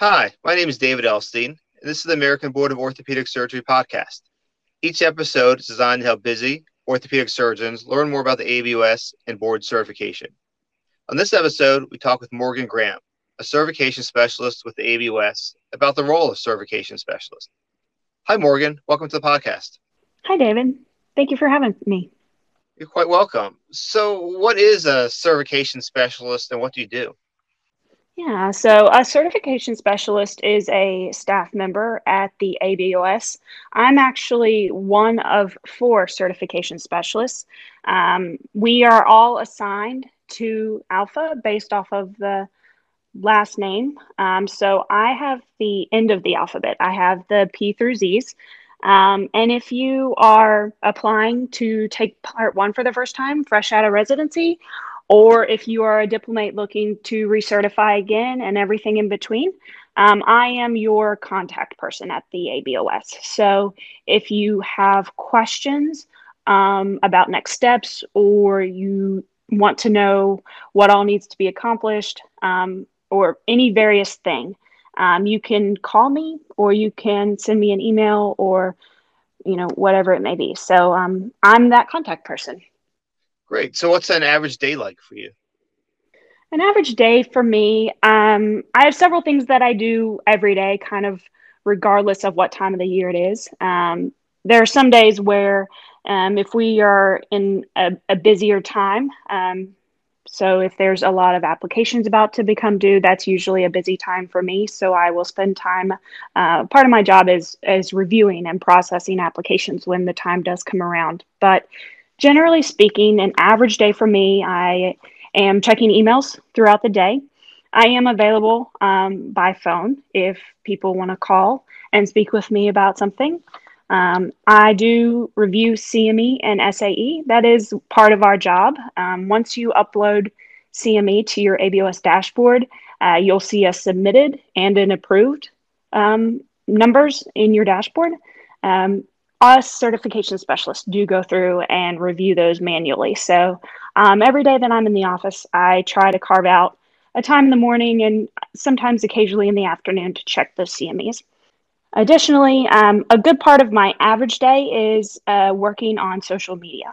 Hi, my name is David Elstein, and this is the American Board of Orthopedic Surgery podcast. Each episode is designed to help busy orthopedic surgeons learn more about the ABOS and board certification. On this episode, we talk with Morgan Graham, a certification specialist with the ABOS, about the role of certification specialist. Hi, Morgan. Welcome to the podcast. Hi, David. Thank you for having me. You're quite welcome. So, what is a certification specialist and what do you do? Yeah, so a certification specialist is a staff member at the ABOS. I'm actually one of four certification specialists. Um, we are all assigned to Alpha based off of the last name. Um, so I have the end of the alphabet, I have the P through Z's. Um, and if you are applying to take part one for the first time, fresh out of residency, or if you are a diplomate looking to recertify again and everything in between, um, I am your contact person at the ABOS. So if you have questions um, about next steps or you want to know what all needs to be accomplished um, or any various thing, um, you can call me or you can send me an email or you know whatever it may be. So um, I'm that contact person. Great. So, what's an average day like for you? An average day for me, um, I have several things that I do every day, kind of regardless of what time of the year it is. Um, there are some days where, um, if we are in a, a busier time, um, so if there's a lot of applications about to become due, that's usually a busy time for me. So I will spend time. Uh, part of my job is is reviewing and processing applications when the time does come around. But generally speaking, an average day for me, I am checking emails throughout the day. I am available um, by phone if people want to call and speak with me about something. Um, I do review CME and SAE. That is part of our job. Um, once you upload CME to your ABOS dashboard, uh, you'll see a submitted and an approved um, numbers in your dashboard. Um, us certification specialists do go through and review those manually. So um, every day that I'm in the office, I try to carve out a time in the morning and sometimes occasionally in the afternoon to check those CMEs. Additionally, um, a good part of my average day is uh, working on social media.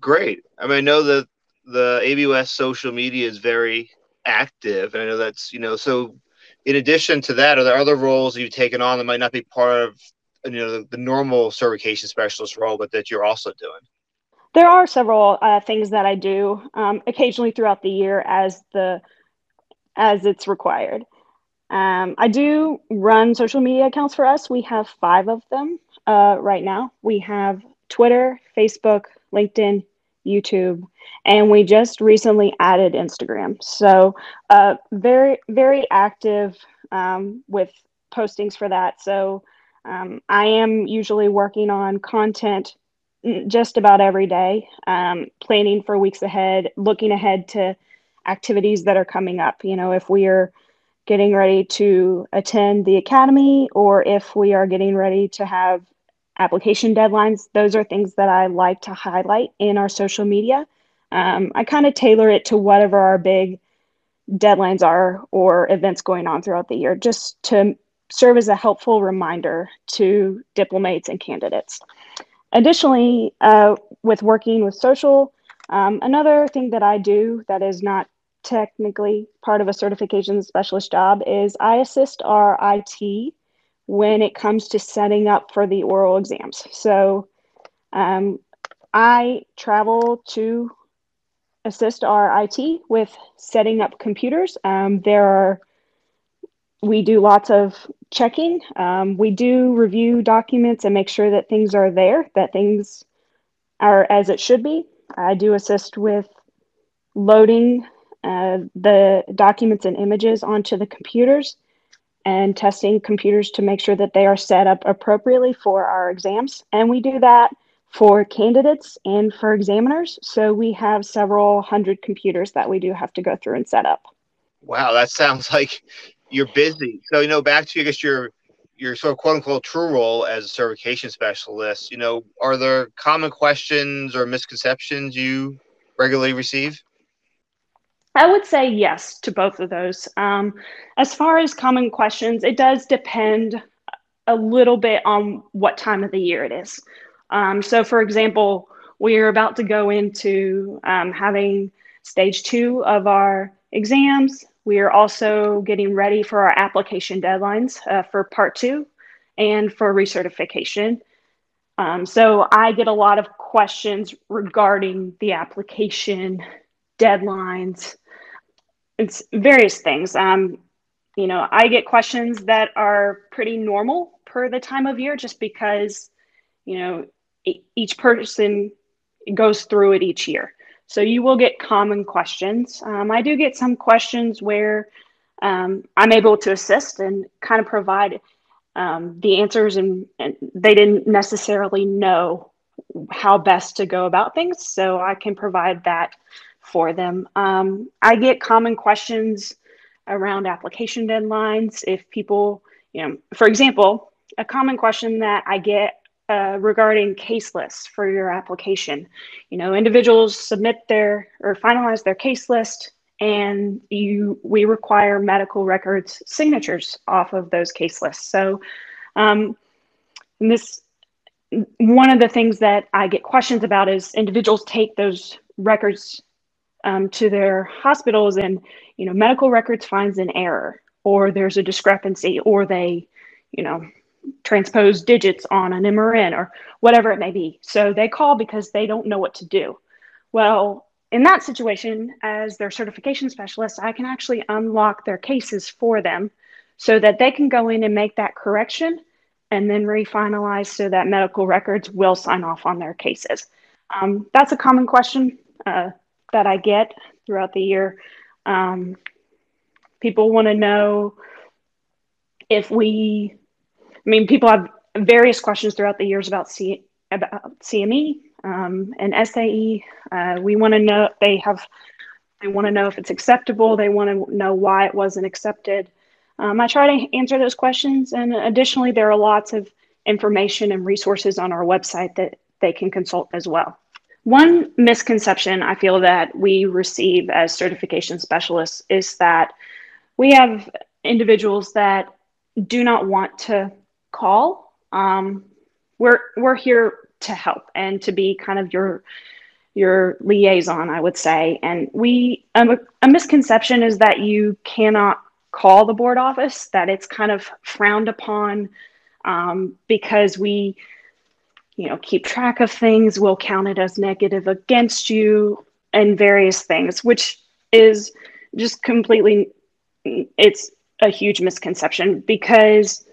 Great. I mean, I know that the ABOS social media is very active, and I know that's you know. So, in addition to that, are there other roles you've taken on that might not be part of you know the, the normal certification specialist role, but that you're also doing? There are several uh, things that I do um, occasionally throughout the year as the as it's required. Um, I do run social media accounts for us. We have five of them uh, right now. We have Twitter, Facebook, LinkedIn, YouTube, and we just recently added Instagram. So, uh, very, very active um, with postings for that. So, um, I am usually working on content just about every day, um, planning for weeks ahead, looking ahead to activities that are coming up. You know, if we are getting ready to attend the academy or if we are getting ready to have application deadlines, those are things that I like to highlight in our social media. Um, I kind of tailor it to whatever our big deadlines are or events going on throughout the year, just to serve as a helpful reminder to diplomates and candidates. Additionally, uh, with working with social, um, another thing that I do that is not technically part of a certification specialist job is I assist our IT when it comes to setting up for the oral exams. So um, I travel to assist our IT with setting up computers. Um, there are we do lots of checking. Um, we do review documents and make sure that things are there, that things are as it should be. I do assist with loading uh, the documents and images onto the computers and testing computers to make sure that they are set up appropriately for our exams. And we do that for candidates and for examiners. So we have several hundred computers that we do have to go through and set up. Wow, that sounds like you're busy. So you know, back to I guess your your sort of quote unquote true role as a certification specialist. You know, are there common questions or misconceptions you regularly receive? I would say yes to both of those. Um, as far as common questions, it does depend a little bit on what time of the year it is. Um, so, for example, we are about to go into um, having stage two of our exams. We are also getting ready for our application deadlines uh, for part two and for recertification. Um, so I get a lot of questions regarding the application deadlines. It's various things. Um, you know, I get questions that are pretty normal per the time of year, just because you know each person goes through it each year. So you will get common questions. Um, I do get some questions where um, I'm able to assist and kind of provide um, the answers, and, and, they didn't necessarily know how best to go about things. So I can provide that for them. Um, I get common questions around application deadlines. If people, you know, for example, a common question that I get uh, regarding case lists for your application. You know, individuals submit their or finalize their case list, and you we require medical records signatures off of those case lists. So, um, this one of the things that I get questions about is individuals take those records um, to their hospitals, and you know, medical records finds an error, or there's a discrepancy, or they, you know, transpose digits on an MRN or whatever it may be. So they call because they don't know what to do. Well, in that situation, as their certification specialist, I can actually unlock their cases for them so that they can go in and make that correction and then refinalize so that medical records will sign off on their cases. Um, that's a common question uh, that I get throughout the year. Um, people want to know if we I mean, people have various questions throughout the years about C about CME um, and SAE. Uh, we want to know they have they want to know if it's acceptable. They want to know why it wasn't accepted. Um, I try to answer those questions, and additionally, there are lots of information and resources on our website that they can consult as well. One misconception I feel that we receive as certification specialists is that we have individuals that do not want to call. Um, we're we're here to help and to be kind of your your liaison, I would say. And we um, a, misconception is that you cannot call the board office; that it's kind of frowned upon um, because we, you know, keep track of things. We'll count it as negative against you and various things, which is just completely. It's a huge misconception because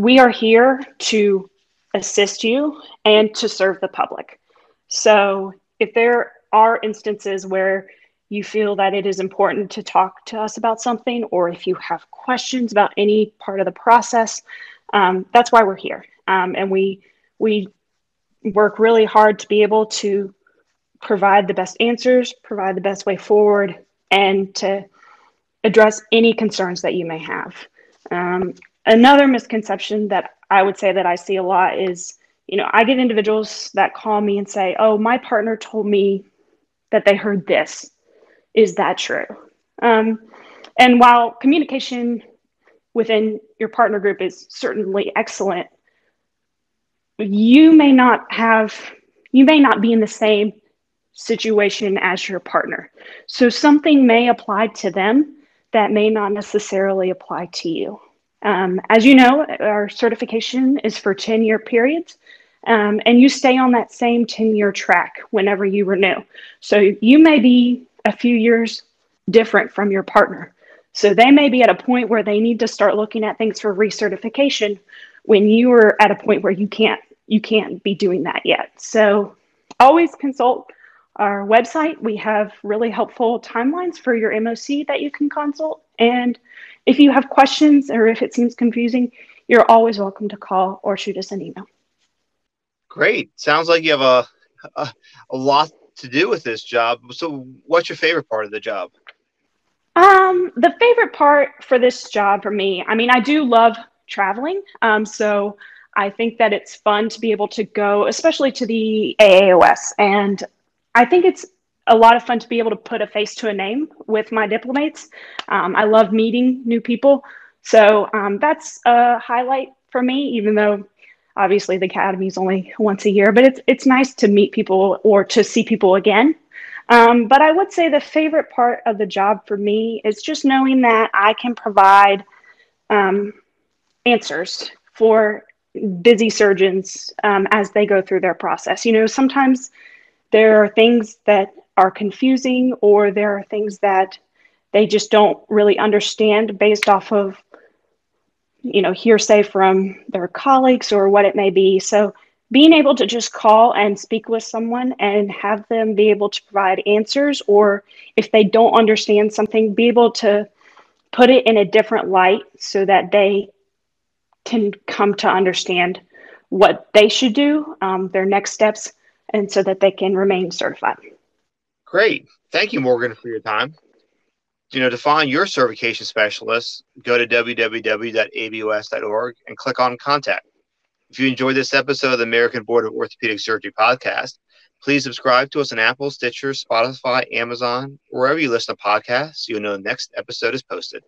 we are here to assist you and to serve the public. So if there are instances where you feel that it is important to talk to us about something, or if you have questions about any part of the process, um, that's why we're here. Um, and we we work really hard to be able to provide the best answers, provide the best way forward, and to address any concerns that you may have. Um, another misconception that I would say that I see a lot is, you know, I get individuals that call me and say, "Oh, my partner told me that they heard this. Is that true?" Um, and while communication within your partner group is certainly excellent, you may not have, you may not be in the same situation as your partner. So something may apply to them that may not necessarily apply to you. Um, as you know, our certification is for 10 year periods, um, and you stay on that same 10 year track whenever you renew. So you may be a few years different from your partner. So they may be at a point where they need to start looking at things for recertification when you are at a point where you can't you can't be doing that yet. So always consult our website. We have really helpful timelines for your MOC that you can consult and if you have questions or if it seems confusing, you're always welcome to call or shoot us an email. Great. Sounds like you have a, a, a lot to do with this job. So, what's your favorite part of the job? Um, the favorite part for this job for me, I mean, I do love traveling. Um, so I think that it's fun to be able to go, especially to the AAOS. And I think it's a lot of fun to be able to put a face to a name with my diplomates. Um, I love meeting new people. So um, that's a highlight for me, even though obviously the academy is only once a year, but it's, it's nice to meet people or to see people again. Um, but I would say the favorite part of the job for me is just knowing that I can provide um, answers for busy surgeons um, as they go through their process. You know, sometimes there are things that are confusing or there are things that they just don't really understand based off of you know hearsay from their colleagues or what it may be. So being able to just call and speak with someone and have them be able to provide answers or if they don't understand something be able to put it in a different light so that they can come to understand what they should do um, their next steps and so that they can remain certified. Great. Thank you morgan for your time. You know to find your certification specialist go to www.abos.org and click on contact. If you enjoyed this episode of the American Board of Orthopedic Surgery podcast, please subscribe to us on Apple, Stitcher, Spotify, Amazon, wherever you listen to podcasts. You'll know the next episode is posted.